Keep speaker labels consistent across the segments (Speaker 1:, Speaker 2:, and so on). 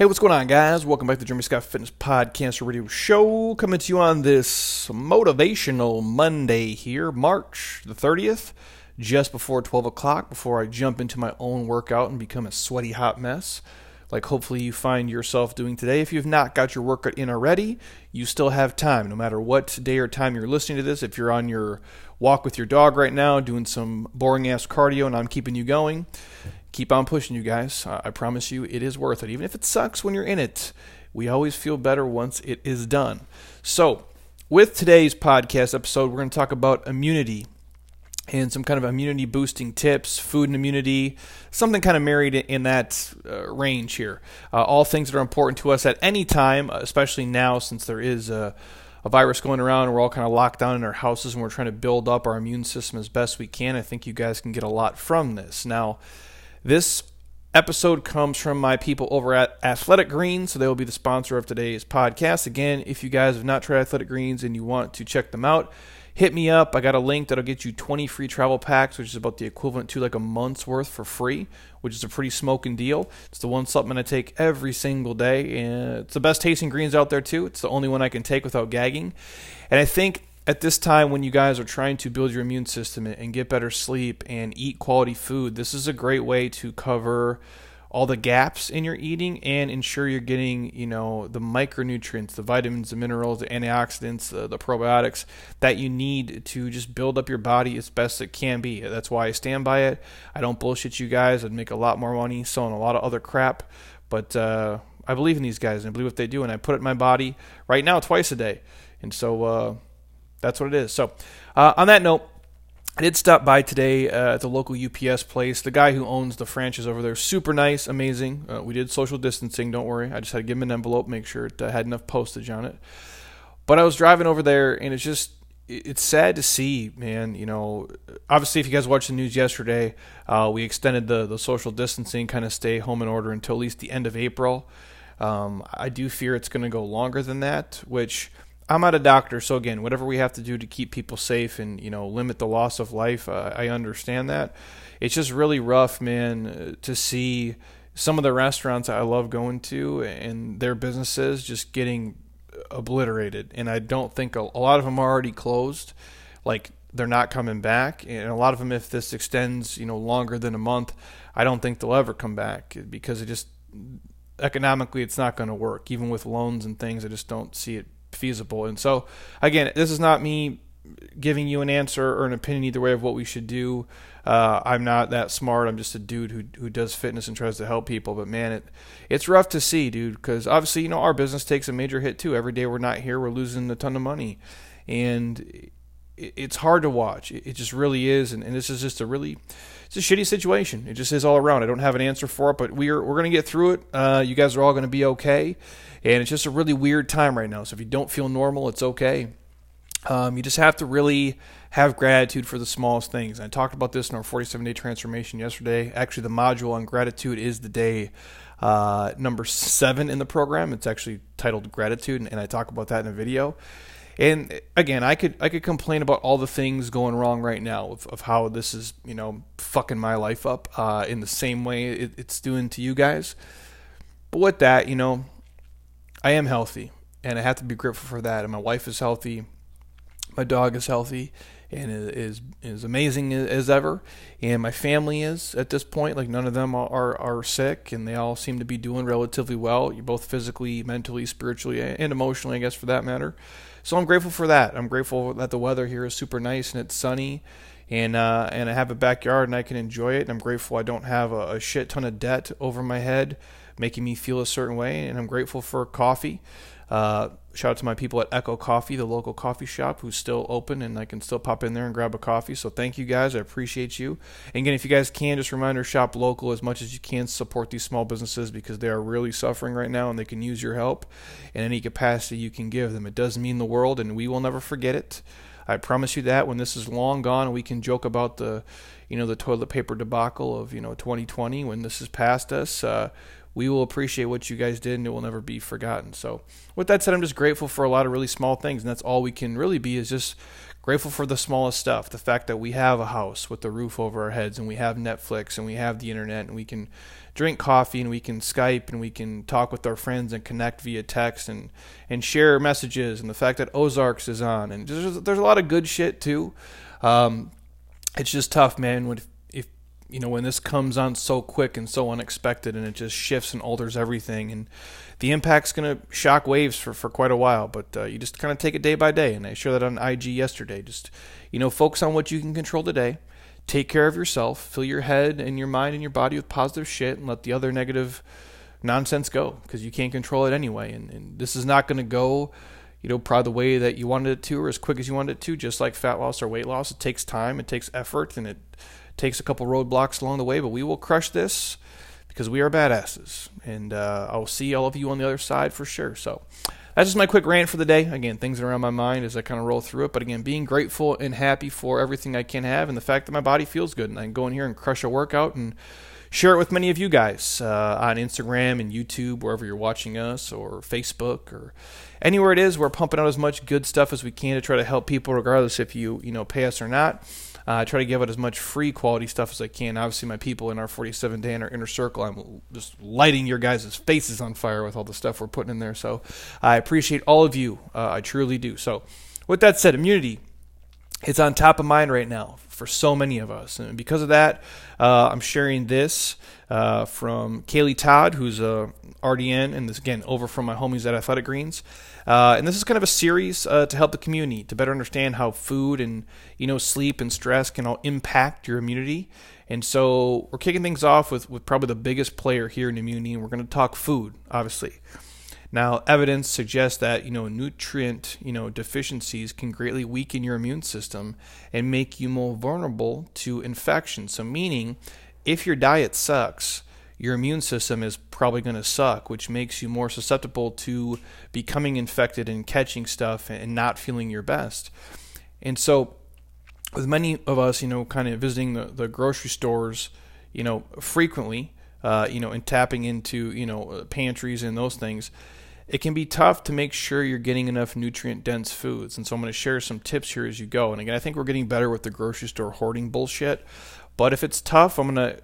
Speaker 1: Hey, what's going on, guys? Welcome back to the Jeremy Scott Fitness Podcast Radio Show. Coming to you on this motivational Monday here, March the 30th, just before 12 o'clock, before I jump into my own workout and become a sweaty hot mess. Like, hopefully, you find yourself doing today. If you've not got your workout in already, you still have time, no matter what day or time you're listening to this. If you're on your walk with your dog right now, doing some boring ass cardio, and I'm keeping you going, keep on pushing, you guys. I promise you, it is worth it. Even if it sucks when you're in it, we always feel better once it is done. So, with today's podcast episode, we're going to talk about immunity and some kind of immunity boosting tips, food and immunity, something kind of married in that uh, range here. Uh, all things that are important to us at any time, especially now since there is a, a virus going around and we're all kind of locked down in our houses and we're trying to build up our immune system as best we can. I think you guys can get a lot from this. Now, this episode comes from my people over at Athletic Greens, so they will be the sponsor of today's podcast. Again, if you guys have not tried Athletic Greens and you want to check them out, hit me up. I got a link that'll get you 20 free travel packs, which is about the equivalent to like a month's worth for free, which is a pretty smoking deal. It's the one supplement I take every single day, and it's the best tasting greens out there too. It's the only one I can take without gagging. And I think at this time when you guys are trying to build your immune system and get better sleep and eat quality food, this is a great way to cover all the gaps in your eating and ensure you're getting, you know, the micronutrients, the vitamins, the minerals, the antioxidants, the, the probiotics that you need to just build up your body as best it can be. That's why I stand by it. I don't bullshit you guys. I'd make a lot more money selling a lot of other crap, but uh, I believe in these guys and I believe what they do, and I put it in my body right now twice a day. And so, uh, that's what it is. So, uh, on that note, I did stop by today uh, at the local UPS place. The guy who owns the franchise over there, super nice, amazing. Uh, we did social distancing, don't worry. I just had to give him an envelope, make sure it uh, had enough postage on it. But I was driving over there, and it's just it's sad to see, man. You know, obviously, if you guys watched the news yesterday, uh, we extended the the social distancing, kind of stay home in order until at least the end of April. Um, I do fear it's going to go longer than that, which I'm not a doctor, so again, whatever we have to do to keep people safe and you know limit the loss of life, uh, I understand that. It's just really rough, man, to see some of the restaurants I love going to and their businesses just getting obliterated. And I don't think a, a lot of them are already closed, like they're not coming back. And a lot of them, if this extends, you know, longer than a month, I don't think they'll ever come back because it just economically it's not going to work. Even with loans and things, I just don't see it feasible. And so, again, this is not me giving you an answer or an opinion either way of what we should do. Uh, I'm not that smart. I'm just a dude who who does fitness and tries to help people. But man, it it's rough to see, dude. Because obviously, you know, our business takes a major hit too. Every day we're not here, we're losing a ton of money, and it's hard to watch. It just really is. And, and this is just a really it's a shitty situation. It just is all around. I don't have an answer for it, but we're we're gonna get through it. Uh, you guys are all gonna be okay and it's just a really weird time right now. So if you don't feel normal, it's okay. Um, you just have to really have gratitude for the smallest things. And I talked about this in our 47 day transformation yesterday. Actually, the module on gratitude is the day uh, number seven in the program. It's actually titled gratitude, and, and I talk about that in a video. And again, I could I could complain about all the things going wrong right now of, of how this is you know fucking my life up uh, in the same way it, it's doing to you guys. But with that, you know, I am healthy, and I have to be grateful for that. And my wife is healthy, my dog is healthy, and is is amazing as ever. And my family is at this point like none of them are are sick, and they all seem to be doing relatively well. Both physically, mentally, spiritually, and emotionally, I guess, for that matter. So I'm grateful for that. I'm grateful that the weather here is super nice and it's sunny. And, uh, and I have a backyard and I can enjoy it. And I'm grateful I don't have a, a shit ton of debt over my head making me feel a certain way, and I'm grateful for coffee. Uh, shout out to my people at Echo Coffee, the local coffee shop, who's still open, and I can still pop in there and grab a coffee. So thank you guys. I appreciate you. And again, if you guys can, just reminder shop local as much as you can. Support these small businesses because they are really suffering right now, and they can use your help in any capacity you can give them. It does mean the world, and we will never forget it. I promise you that when this is long gone we can joke about the, you know, the toilet paper debacle of you know 2020 when this is past us. Uh, we will appreciate what you guys did and it will never be forgotten. So, with that said, I'm just grateful for a lot of really small things, and that's all we can really be is just Grateful for the smallest stuff. The fact that we have a house with the roof over our heads and we have Netflix and we have the internet and we can drink coffee and we can Skype and we can talk with our friends and connect via text and, and share messages and the fact that Ozarks is on. And there's, there's a lot of good shit too. Um, it's just tough, man, when you know when this comes on so quick and so unexpected and it just shifts and alters everything and the impact's going to shock waves for, for quite a while, but uh, you just kind of take it day by day. And I showed that on IG yesterday. Just, you know, focus on what you can control today. Take care of yourself. Fill your head and your mind and your body with positive shit and let the other negative nonsense go because you can't control it anyway. And, and this is not going to go, you know, probably the way that you wanted it to or as quick as you wanted it to, just like fat loss or weight loss. It takes time, it takes effort, and it takes a couple roadblocks along the way, but we will crush this because we are badasses. And uh, I'll see all of you on the other side for sure. So that's just my quick rant for the day. Again, things are on my mind as I kind of roll through it. But again, being grateful and happy for everything I can have and the fact that my body feels good. And I can go in here and crush a workout and share it with many of you guys uh, on Instagram and YouTube, wherever you're watching us, or Facebook, or anywhere it is. We're pumping out as much good stuff as we can to try to help people, regardless if you you know pay us or not. Uh, I try to give out as much free quality stuff as I can. Obviously, my people in our 47 day and our inner circle, I'm just lighting your guys' faces on fire with all the stuff we're putting in there. So I appreciate all of you. Uh, I truly do. So, with that said, immunity it's on top of mind right now for so many of us. And because of that, uh, I'm sharing this uh, from Kaylee Todd, who's a RDN, and this again over from my homies at Athletic Greens. Uh, and this is kind of a series uh, to help the community to better understand how food and you know sleep and stress can all impact your immunity. And so we're kicking things off with, with probably the biggest player here in immunity, and we're going to talk food, obviously. Now, evidence suggests that you know nutrient you know deficiencies can greatly weaken your immune system and make you more vulnerable to infection. So, meaning, if your diet sucks, your immune system is probably going to suck, which makes you more susceptible to becoming infected and catching stuff and not feeling your best. And so, with many of us, you know, kind of visiting the, the grocery stores, you know, frequently, uh, you know, and tapping into, you know, pantries and those things, it can be tough to make sure you're getting enough nutrient dense foods. And so I'm going to share some tips here as you go. And again, I think we're getting better with the grocery store hoarding bullshit. But if it's tough, I'm going to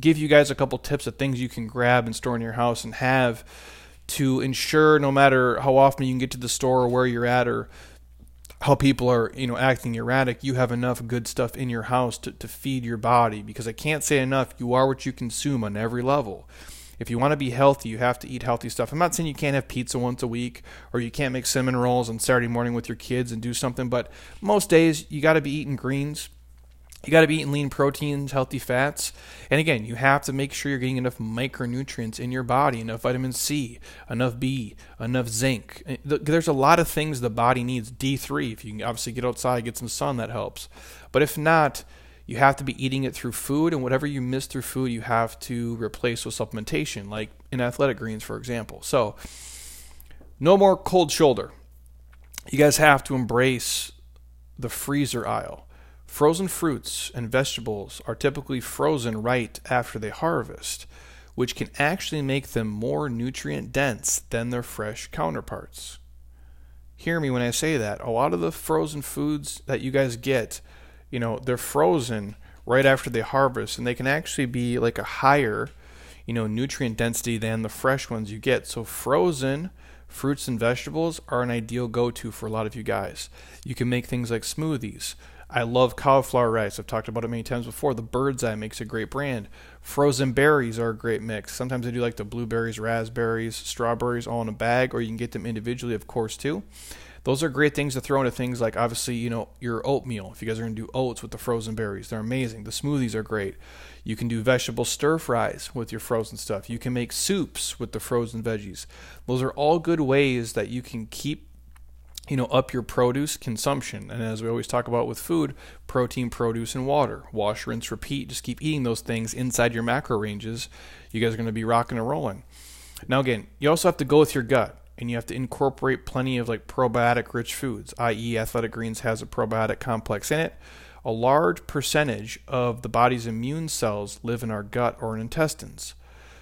Speaker 1: give you guys a couple tips of things you can grab and store in your house and have to ensure no matter how often you can get to the store or where you're at or how people are you know acting erratic you have enough good stuff in your house to, to feed your body because i can't say enough you are what you consume on every level if you want to be healthy you have to eat healthy stuff i'm not saying you can't have pizza once a week or you can't make cinnamon rolls on saturday morning with your kids and do something but most days you got to be eating greens you got to be eating lean proteins, healthy fats. And again, you have to make sure you're getting enough micronutrients in your body, enough vitamin C, enough B, enough zinc. Eh, there's a lot of things the body needs. D3, if you can obviously get outside, get some sun, that helps. But if not, you have to be eating it through food, and whatever you miss through food, you have to replace with supplementation, like in athletic greens, for example. So, no more cold shoulder. You guys have to embrace the freezer aisle Frozen fruits and vegetables are typically frozen right after they harvest, which can actually make them more nutrient dense than their fresh counterparts. Hear me when I say that. A lot of the frozen foods that you guys get, you know, they're frozen right after they harvest, and they can actually be like a higher, you know, nutrient density than the fresh ones you get. So frozen fruits and vegetables are an ideal go-to for a lot of you guys. You can make things like smoothies. I love cauliflower rice. I've talked about it many times before. The Bird's Eye makes a great brand. Frozen berries are a great mix. Sometimes I do like the blueberries, raspberries, strawberries all in a bag, or you can get them individually, of course, too. Those are great things to throw into things like obviously, you know, your oatmeal. If you guys are gonna do oats with the frozen berries, they're amazing. The smoothies are great. You can do vegetable stir fries with your frozen stuff. You can make soups with the frozen veggies. Those are all good ways that you can keep you know, up your produce consumption. And as we always talk about with food, protein, produce, and water. Wash, rinse, repeat. Just keep eating those things inside your macro ranges. You guys are going to be rocking and rolling. Now, again, you also have to go with your gut and you have to incorporate plenty of like probiotic rich foods, i.e., Athletic Greens has a probiotic complex in it. A large percentage of the body's immune cells live in our gut or in intestines.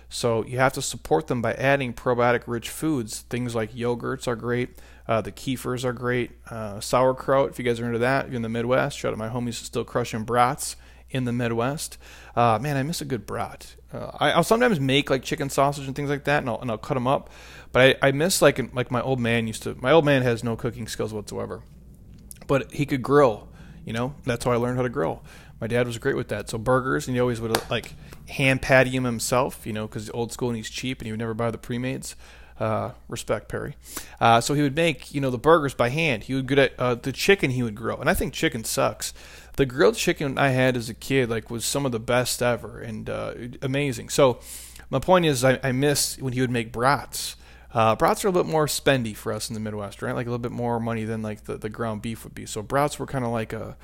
Speaker 1: So you have to support them by adding probiotic rich foods. Things like yogurts are great. Uh, the kefirs are great. Uh, sauerkraut, if you guys are into that, you're in the Midwest. Shout out my homies still crushing brats in the Midwest. Uh, man, I miss a good brat. Uh, I, will sometimes make like chicken sausage and things like that, and I'll, and I'll cut them up. But I, I miss like like my old man used to. My old man has no cooking skills whatsoever, but he could grill. You know, that's how I learned how to grill. My dad was great with that. So burgers, and he always would like hand patty him himself. You know, because old school and he's cheap, and he would never buy the pre-mades. Uh, respect Perry. Uh, so he would make you know the burgers by hand. He would good at uh, the chicken. He would grill, and I think chicken sucks the grilled chicken I had as a kid like was some of the best ever and uh, amazing. So my point is, I, I miss when he would make brats. Uh, brats are a little bit more spendy for us in the Midwest, right? Like a little bit more money than like the, the ground beef would be. So brats were kind of like a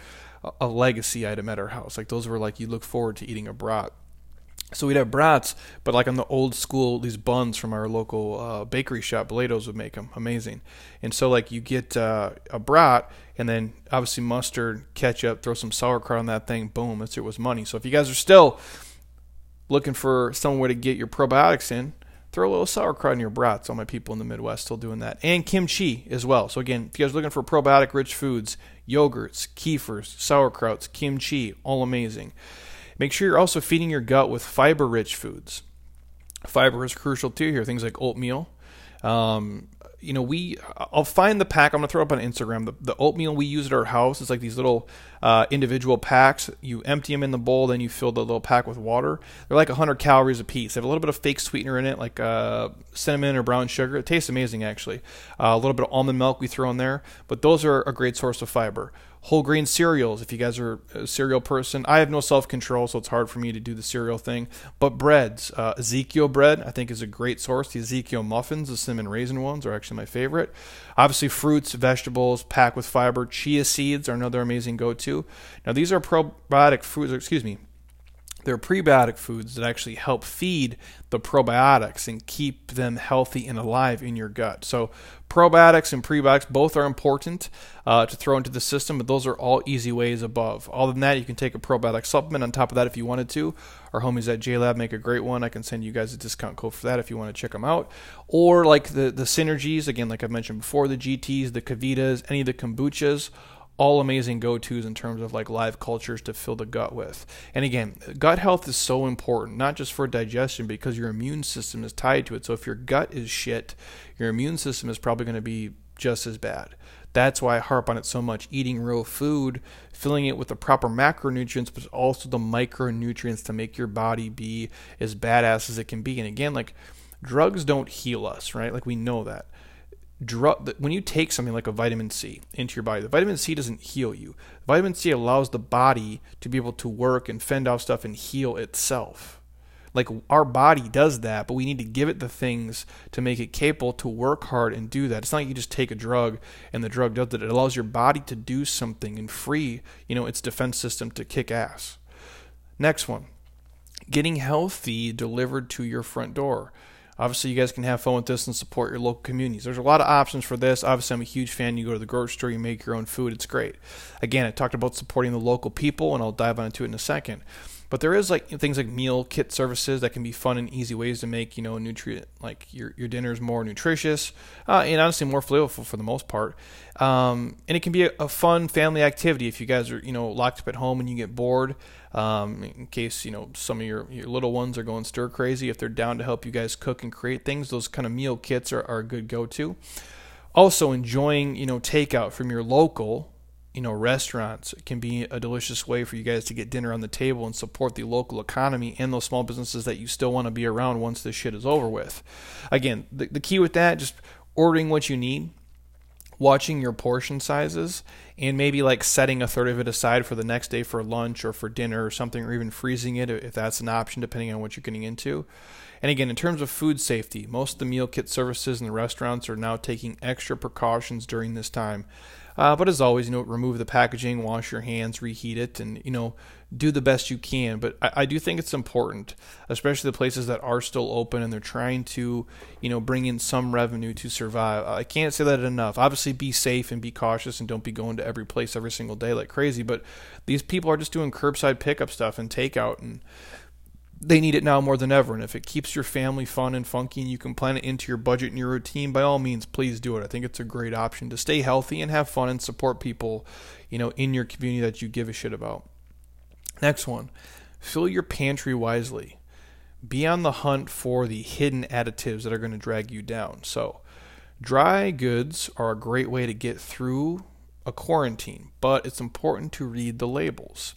Speaker 1: a legacy item at our house. Like those were like you look forward to eating a brat. So we'd have brats, but like on the old school, these buns from our local uh, bakery shop, Belados would make them amazing. And so like you get uh, a brat, and then obviously mustard, ketchup, throw some sauerkraut on that thing, boom, that's it was money. So if you guys are still looking for somewhere to get your probiotics in, throw a little sauerkraut in your brats. All my people in the Midwest still doing that, and kimchi as well. So again, if you guys are looking for probiotic-rich foods, yogurts, kefirs, sauerkrauts, kimchi, all amazing. Make sure you're also feeding your gut with fiber rich foods. Fiber is crucial too here. Things like oatmeal. Um, you know, we I'll find the pack. I'm gonna throw up on Instagram. The, the oatmeal we use at our house is like these little uh, individual packs. You empty them in the bowl, then you fill the little pack with water. They're like 100 calories a piece. They have a little bit of fake sweetener in it, like uh, cinnamon or brown sugar. It tastes amazing, actually. Uh, a little bit of almond milk we throw in there, but those are a great source of fiber whole grain cereals if you guys are a cereal person. I have no self-control so it's hard for me to do the cereal thing. But breads uh, ezekiel bread i think is a great source. The ezekiel muffins the cinnamon raisin ones are actually my favorite. Obviously fruits vegetables packed with fiber. Chia seeds are another amazing go-to. Now these are probiotic foods excuse me they're prebiotic foods that actually help feed the probiotics and keep them healthy and alive in your gut. So, probiotics and prebiotics both are important uh, to throw into the system, but those are all easy ways above. Other than that, you can take a probiotic supplement on top of that if you wanted to. Our homies at JLab make a great one. I can send you guys a discount code for that if you want to check them out. Or like the the synergies, again, like I've mentioned before, the GTs, the KeVitas, any of the kombuchas all amazing go-tos in terms of like live cultures to fill the gut with. And again, gut health is so important, not just for digestion, because your immune system is tied to it. So if your gut is shit, your immune system is probably going to be just as bad. That's why I harp on it so much. Eating real food, filling it with the proper macronutrients, but also the micronutrients to make your body be as badass as it can be. And again, like drugs don't heal us, right? Like we know that drug when you take something like a vitamin C into your body, the vitamin C doesn't heal you. Vitamin C allows the body to be able to work and fend off stuff and heal itself. Like our body does that, but we need to give it the things to make it capable to work hard and do that. It's not like you just take a drug and the drug does it. It allows your body to do something and free, you know, its defense system to kick ass. Next one. Getting healthy delivered to your front door. Obviously, you guys can have fun with this and support your local communities. There's a lot of options for this. Obviously, I'm a huge fan. You go to the grocery store, you make your own food. It's great. Again, I talked about supporting the local people, and I'll dive into it in a second. But there is like things like meal kit services that can be fun and easy ways to make you know nutrient like your your dinners more nutritious uh, and honestly more flavorful for the most part. Um, and it can be a, a, fun family activity if you guys are you know locked up at home and you get bored. Um, in case you know some of your, your little ones are going stir crazy, if they're down to help you guys cook and create things, those kind of meal kits are, are a good go to. Also, enjoying you know takeout from your local you know, restaurants can be a delicious way for you guys to get dinner on the table and support the local economy and those small businesses that you still want to be around once this shit is over with. Again, the, the key with that, just ordering what you need, watching your portion sizes, and maybe like setting a third of it aside for the next day for lunch or for dinner or something, or even freezing it if that's an option, depending on what you're getting into. And again, in terms of food safety, most of the meal kit services and the restaurants are now taking extra precautions during this time uh, but as always, you know, remove the packaging, wash your hands, reheat it, and you know, do the best you can. But I, I, do think it's important, especially the places that are still open and they're trying to, you know, bring in some revenue to survive. I can't say that enough. Obviously, be safe and be cautious, and don't be going to every place every single day like crazy. But these people are just doing curbside pickup stuff and takeout and they need it now more than ever. And if it keeps your family fun and funky and you can plan it into your budget and your routine, by all means, please do it. I think it's a great option to stay healthy and have fun and support people, you know, in your community that you give a shit about. Next one, fill your pantry wisely. Be on the hunt for the hidden additives that are going to drag you down. So, dry goods are a great way to get through a quarantine, but it's important to read the labels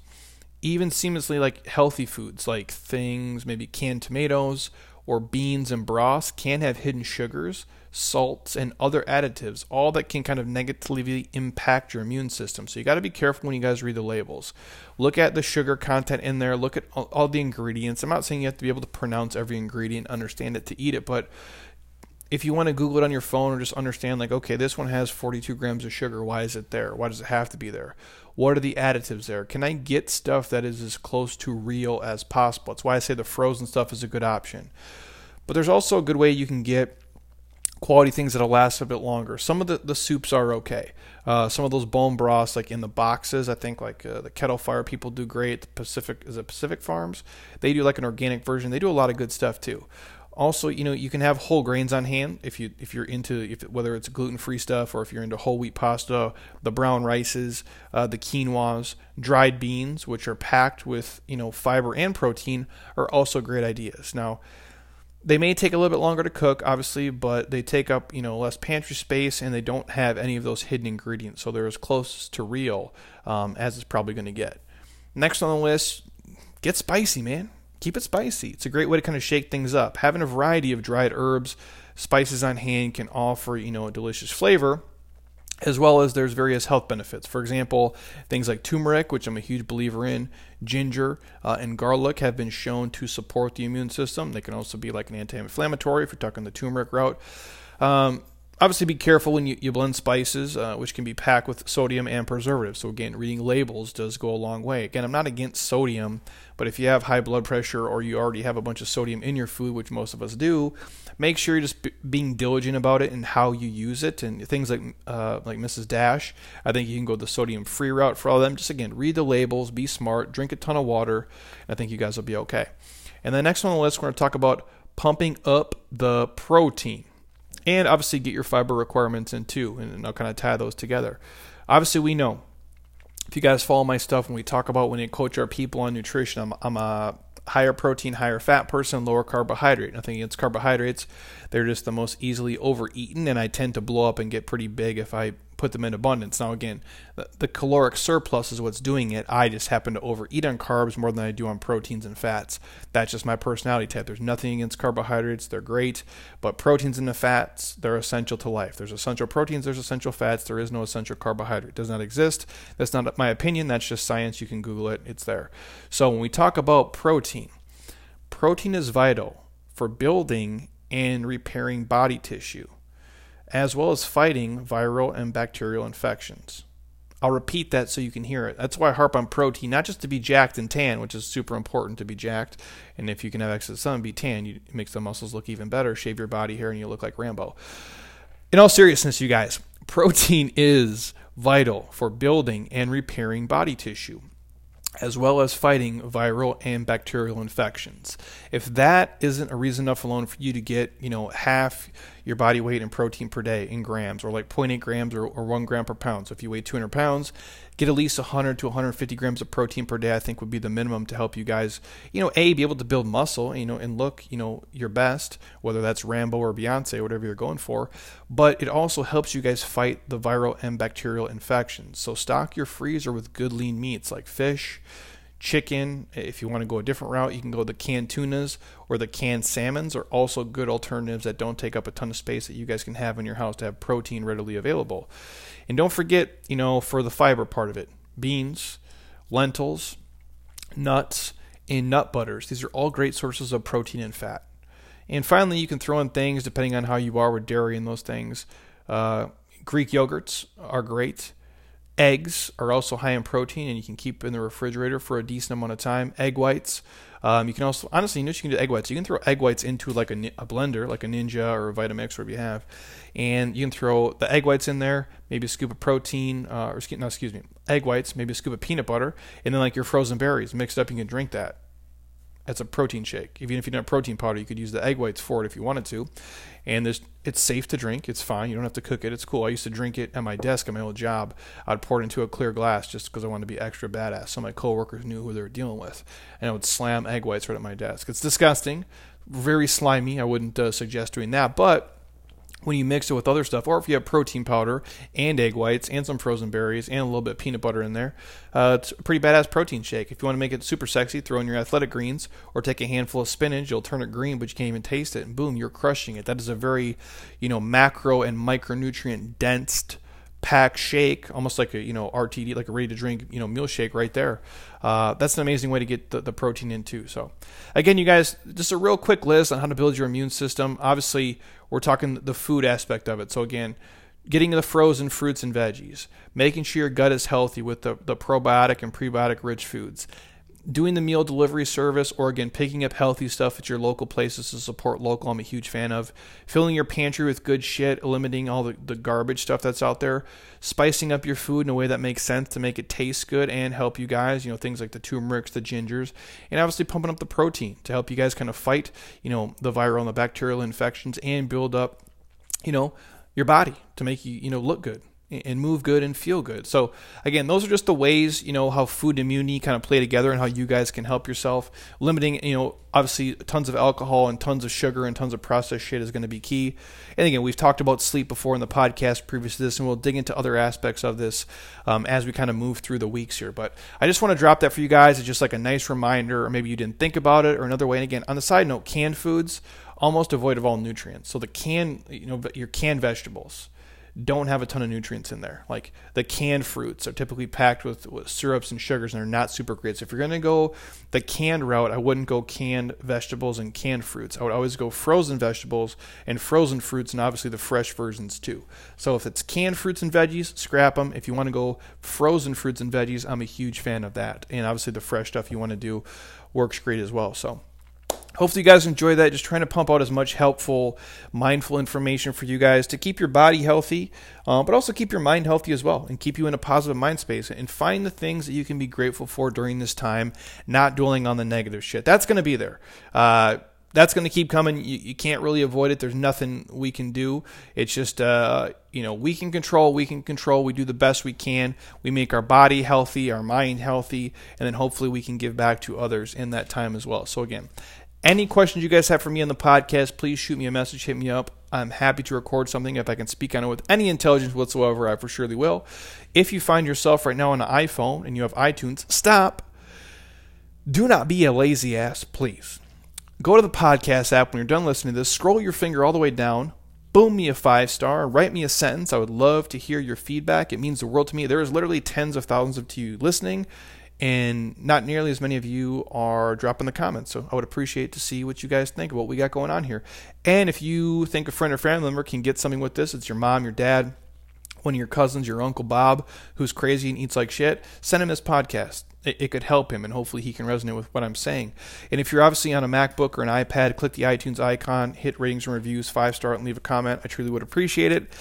Speaker 1: even seamlessly like healthy foods like things maybe canned tomatoes or beans and broths can have hidden sugars salts and other additives all that can kind of negatively impact your immune system so you got to be careful when you guys read the labels look at the sugar content in there look at all the ingredients i'm not saying you have to be able to pronounce every ingredient understand it to eat it but if you want to Google it on your phone or just understand, like, okay, this one has 42 grams of sugar. Why is it there? Why does it have to be there? What are the additives there? Can I get stuff that is as close to real as possible? That's why I say the frozen stuff is a good option. But there's also a good way you can get quality things that'll last a bit longer. Some of the, the soups are okay. Uh, some of those bone broths, like in the boxes, I think like uh, the Kettle Fire people do great. The Pacific is it Pacific Farms? They do like an organic version. They do a lot of good stuff too. Also, you know, you can have whole grains on hand if you if you're into if whether it's gluten free stuff or if you're into whole wheat pasta, the brown rices, uh, the quinoas, dried beans, which are packed with you know fiber and protein, are also great ideas. Now, they may take a little bit longer to cook, obviously, but they take up you know less pantry space and they don't have any of those hidden ingredients, so they're as close to real um, as it's probably going to get. Next on the list, get spicy, man keep it spicy. It's a great way to kind of shake things up. Having a variety of dried herbs, spices on hand can offer, you know, a delicious flavor as well as there's various health benefits. For example, things like turmeric, which I'm a huge believer in, ginger, uh, and garlic have been shown to support the immune system. They can also be like an anti-inflammatory if you're talking the turmeric route. Um, obviously be careful when you, you blend spices, uh, which can be packed with sodium and preservatives. So again, reading labels does go a long way. Again, I'm not against sodium, but if you have high blood pressure or you already have a bunch of sodium in your food, which most of us do, make sure you're just b- being diligent about it and how you use it. And things like uh, like Mrs. Dash, I think you can go the sodium-free route for all of them. Just again, read the labels, be smart, drink a ton of water, I think you guys will be okay. And the next one on the list, we're going to talk about pumping up the protein and obviously get your fiber requirements in too, and I'll kind of tie those together. Obviously, we know if you guys follow my stuff when we talk about when we coach our people on nutrition, I'm, I'm a higher protein, higher fat person, lower carbohydrate. Nothing against carbohydrates. They're just the most easily overeaten, and I tend to blow up and get pretty big if I put them in abundance. Now, again, the, caloric surplus is what's doing it. I just happen to overeat on carbs more than I do on proteins and fats. That's just my personality type. There's nothing against carbohydrates, they're great, but proteins and the fats, they're essential to life. There's essential proteins, there's essential fats, there is no essential carbohydrate. It does not exist. That's not my opinion, that's just science. You can Google it, it's there. So, when we talk about protein, protein is vital for building and repairing body tissue as well as fighting viral and bacterial infections. I'll repeat that so you can hear it. That's why I harp on protein, not just to be jacked and tan, which is super important to be jacked. And if you can have excess sun, be tan, you, it makes the muscles look even better. Shave your body hair, and you look like Rambo. In all seriousness, you guys, protein is vital for building and repairing body tissue as well as fighting viral and bacterial infections. If that isn't a reason enough alone for you to get, you know, half your body weight in protein per day in grams, or like 0.8 grams or, or 1 gram per pound. So if you weigh 200 pounds, get at least 100 to 150 grams of protein per day. I think would be the minimum to help you guys, you know, a be able to build muscle, you know, and look, you know, your best, whether that's Rambo or Beyonce, whatever you're going for. But it also helps you guys fight the viral and bacterial infections. So stock your freezer with good lean meats like fish chicken. If you want to go a different route, you can go the canned tunas or the canned salmons are also good alternatives that don't take up a ton of space that you guys can have in your house to have protein readily available. And don't forget, you know, for the fiber part of it, beans, lentils, nuts, and nut butters. These are all great sources of protein and fat. And finally, you can throw in things depending on how you are with dairy and those things. Uh, Greek yogurts are great. Eggs are also high in protein, and you can keep in the refrigerator for a decent amount of time. Egg whites. Um, you can also, honestly, you know you can do egg whites. You can throw egg whites into like a, a blender, like a Ninja or a Vitamix, or whatever you have, and you can throw the egg whites in there, maybe a scoop of protein, uh, or no, excuse me, egg whites, maybe a scoop of peanut butter, and then like your frozen berries, mixed up. You can drink that It's a protein shake. Even if you don't have protein powder, you could use the egg whites for it if you wanted to. And it's safe to drink. It's fine. You don't have to cook it. It's cool. I used to drink it at my desk at my old job. I'd pour it into a clear glass just because I wanted to be extra badass. So my coworkers knew who they were dealing with. And I would slam egg whites right at my desk. It's disgusting, very slimy. I wouldn't uh, suggest doing that. But when you mix it with other stuff, or if you have protein powder and egg whites and some frozen berries and a little bit of peanut butter in there, uh, it's a pretty badass protein shake. If you want to make it super sexy, throw in your athletic greens or take a handful of spinach. You'll turn it green, but you can't even taste it, and boom, you're crushing it. That is a very, you know, macro and micronutrient dense pack shake, almost like a you know RTD, like a ready to drink you know meal shake right there. Uh, that's an amazing way to get the, the protein in too. So again, you guys, just a real quick list on how to build your immune system. Obviously, we're talking the food aspect of it. So again, getting the frozen fruits and veggies, making sure your gut is healthy with the, the probiotic and prebiotic rich foods, doing the meal delivery service or again picking up healthy stuff at your local places to support local i'm a huge fan of. Filling your pantry with good shit eliminating all the, the garbage stuff that's out there. Spicing up your food in a way that makes sense to make it taste good and help you guys you know things like the turmerics the gingers and obviously pumping up the protein to help you guys kind of fight you know the viral and the bacterial infections and build up you know your body to make you you know look good and move good and feel good. So again, those are just the ways, you know, how food and immunity kind of play together and how you guys can help yourself. Limiting, you know, obviously tons of alcohol and tons of sugar and tons of processed shit is going to be key. And again, we've talked about sleep before in the podcast previous to this, and we'll dig into other aspects of this um, as we kind of move through the weeks here. But I just want to drop that for you guys. It's just like a nice reminder, or maybe you didn't think about it, or another way. And again, on the side note, canned foods almost devoid of all nutrients. So the can, you know, your canned vegetables don't have a ton of nutrients in there. Like the canned fruits are typically packed with, with syrups and sugars and they're not super great. So if you're going to go the canned route, I wouldn't go canned vegetables and canned fruits. I would always go frozen vegetables and frozen fruits and obviously the fresh versions too. So if it's canned fruits and veggies, scrap them. If you want to go frozen fruits and veggies, I'm a huge fan of that. And obviously the fresh stuff you want to do works great as well. So Hopefully, you guys enjoy that. Just trying to pump out as much helpful, mindful information for you guys to keep your body healthy, uh, but also keep your mind healthy as well and keep you in a positive mind space and find the things that you can be grateful for during this time, not dwelling on the negative shit. That's going to be there. Uh, that's going to keep coming. You, you, can't really avoid it. There's nothing we can do. It's just, uh, you know, we can control, we can control. We do the best we can. We make our body healthy, our mind healthy, and then hopefully we can give back to others in that time as well. So, again, any questions you guys have for me on the podcast, please shoot me a message, hit me up. I'm happy to record something. If I can speak on it with any intelligence whatsoever, I for surely will. If you find yourself right now on an iPhone and you have iTunes, stop. Do not be a lazy ass, please. Go to the podcast app when you're done listening to this, scroll your finger all the way down, boom me a five star, write me a sentence. I would love to hear your feedback. It means the world to me. There is literally tens of thousands of you listening and not nearly as many of you are dropping the comments. So I would appreciate to see what you guys think of what we got going on here. And if you think a friend or family member can get something with this, it's your mom, your dad, one of your cousins, your uncle Bob, who's crazy and eats like shit, send him this podcast. It, it, could help him, and hopefully he can resonate with what I'm saying. And if you're obviously on a MacBook or an iPad, click the iTunes icon, hit ratings and reviews, five star, and leave a comment. I truly would appreciate it.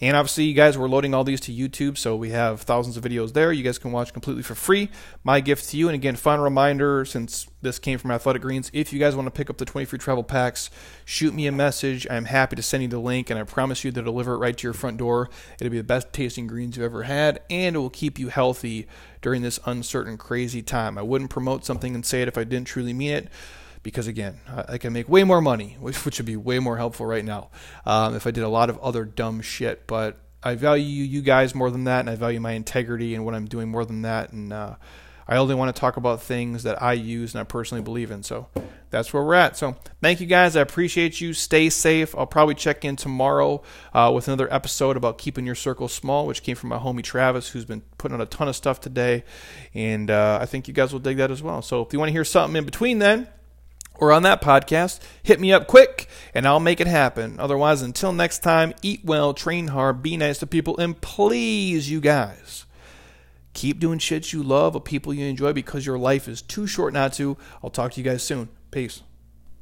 Speaker 1: And obviously, you guys, we're loading all these to YouTube, so we have thousands of videos there. You guys can watch completely for free. My gift to you, and again, fun reminder since this came from Athletic Greens, if you guys want to pick up the 20 free travel packs, shoot me a message. I'm happy to send you the link, and I promise you to deliver it right to your front door. It'll be the best tasting greens you've ever had, and it will keep you healthy during this uncertain, crazy time. I wouldn't promote something and say it if I didn't truly mean it because again, I can make way more money, which, would be way more helpful right now um, if I did a lot of other dumb shit. But I value you guys more than that, and I value my integrity and what I'm doing more than that. And uh, I only want to talk about things that I use and I personally believe in. So that's where we're at. So thank you guys. I appreciate you. Stay safe. I'll probably check in tomorrow uh, with another episode about keeping your circle small, which came from my homie Travis, who's been putting on a ton of stuff today. And uh, I think you guys will dig that as well. So if you want to hear something in between then, or on that podcast, hit me up quick and I'll make it happen. Otherwise, until next time, eat well, train hard, be nice to people, and please, you guys, keep doing shit you love with people you enjoy because your life is too short not to. I'll talk to you guys soon. Peace.